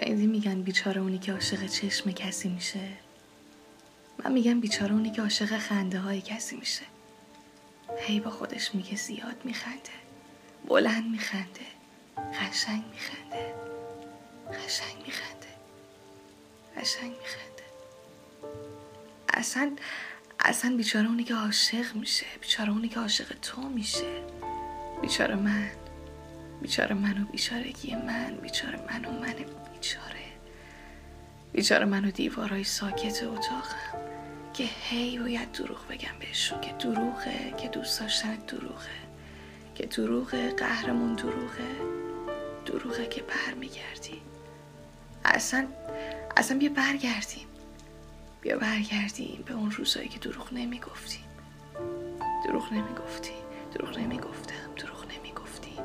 شنیدی میگن بیچاره اونی که عاشق چشم کسی میشه. من میگم بیچاره اونی که عاشق خنده های کسی میشه. هی با خودش میگه زیاد میخنده. بلند میخنده. قشنگ میخنده. قشنگ میخنده. قشنگ میخنده. اصلا اصلا بیچاره اونی که عاشق میشه. بیچاره اونی که عاشق تو میشه. بیچاره من. بیچاره من و بیچارگی من. بیچاره من و من بیچاره من و دیوارای ساکت اتاقم که هی باید دروغ بگم بهشون که دروغه که دوست داشتن دروغه. که دروغه قهرمون دروغه. دروغه که برمیگردی. اصلا اصلا بیا برگردیم. بیا برگردیم به اون روزایی که دروغ نمی‌گفتیم دروغ نمی‌گفتی. دروغ نمی‌گفتم. دروغ نمی‌گفتیم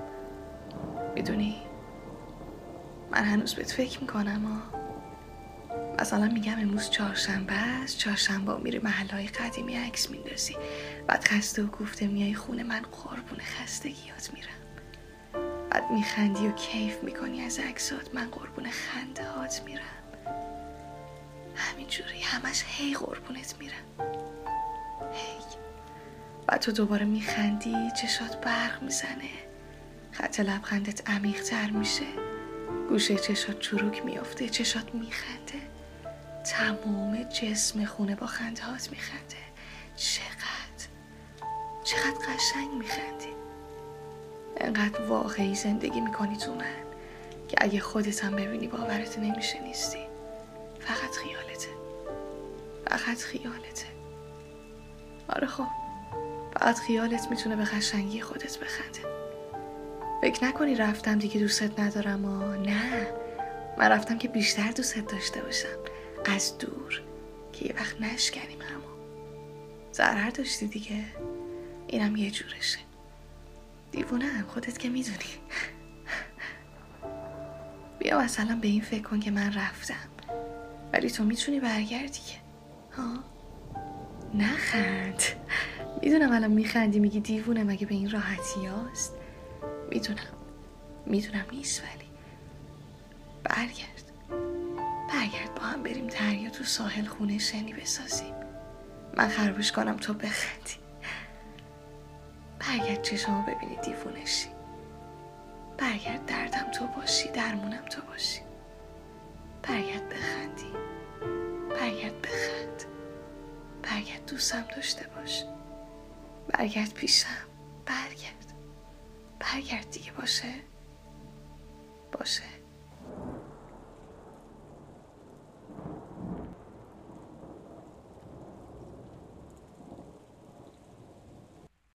می‌دونی؟ من هنوز بهت فکر می‌کنم ها مثلا میگم امروز چهارشنبه است. چهارشنبه میری محلهای قدیمی عکس میندازی. بعد خسته و گفته میای خونه من قربون خستگیات میرم. بعد میخندی و کیف می‌کنی از عکسات من قربون خنده هات میرم. همینجوری همش هی قربونت میرم. هی. بعد تو دوباره میخندی چشات برق می‌زنه. خط لبخندت عمیقتر میشه. گوشه چشات چروک میافته چشات میخنده. تمام جسم خونه با خندهات میخنده. چقدر؟ چقدر قشنگ میخندی. انقدر واقعی زندگی می‌کنی تو من که اگه خودت هم ببینی باورت نمیشه نیستی. فقط خیالته. فقط خیالته. آره خب فقط خیالت می‌تونه به قشنگی خودت بخنده. فکر نکنی رفتم دیگه دوستت ندارم و نه من رفتم که بیشتر دوستت داشته باشم. از دور. که یه وقت نشکنیم همو ضرر داشتی دیگه؟ اینم یه جورشه. دیوونه هم خودت که می‌دونی. بیا مثلا به این فکر کن که من رفتم. ولی تو می‌تونی برگردی که. ها؟ نخند. می‌دونم الان میخندی میگی دیوونه مگه به این راحتی هاست؟ می‌دونم. می‌دونم نیست ولی. برگرد. بریم دریا تو ساحل خونه شنی بسازیم. من خرابش کنم تو بخندی. برگرد چشمو ببینی دیوونشی. برگرد دردم تو باشی درمونم تو باشی. برگرد بخندی. برگرد بخند. برگرد دوستم داشته باش. برگرد پیشم. برگرد. برگرد دیگه باشه؟ باشه.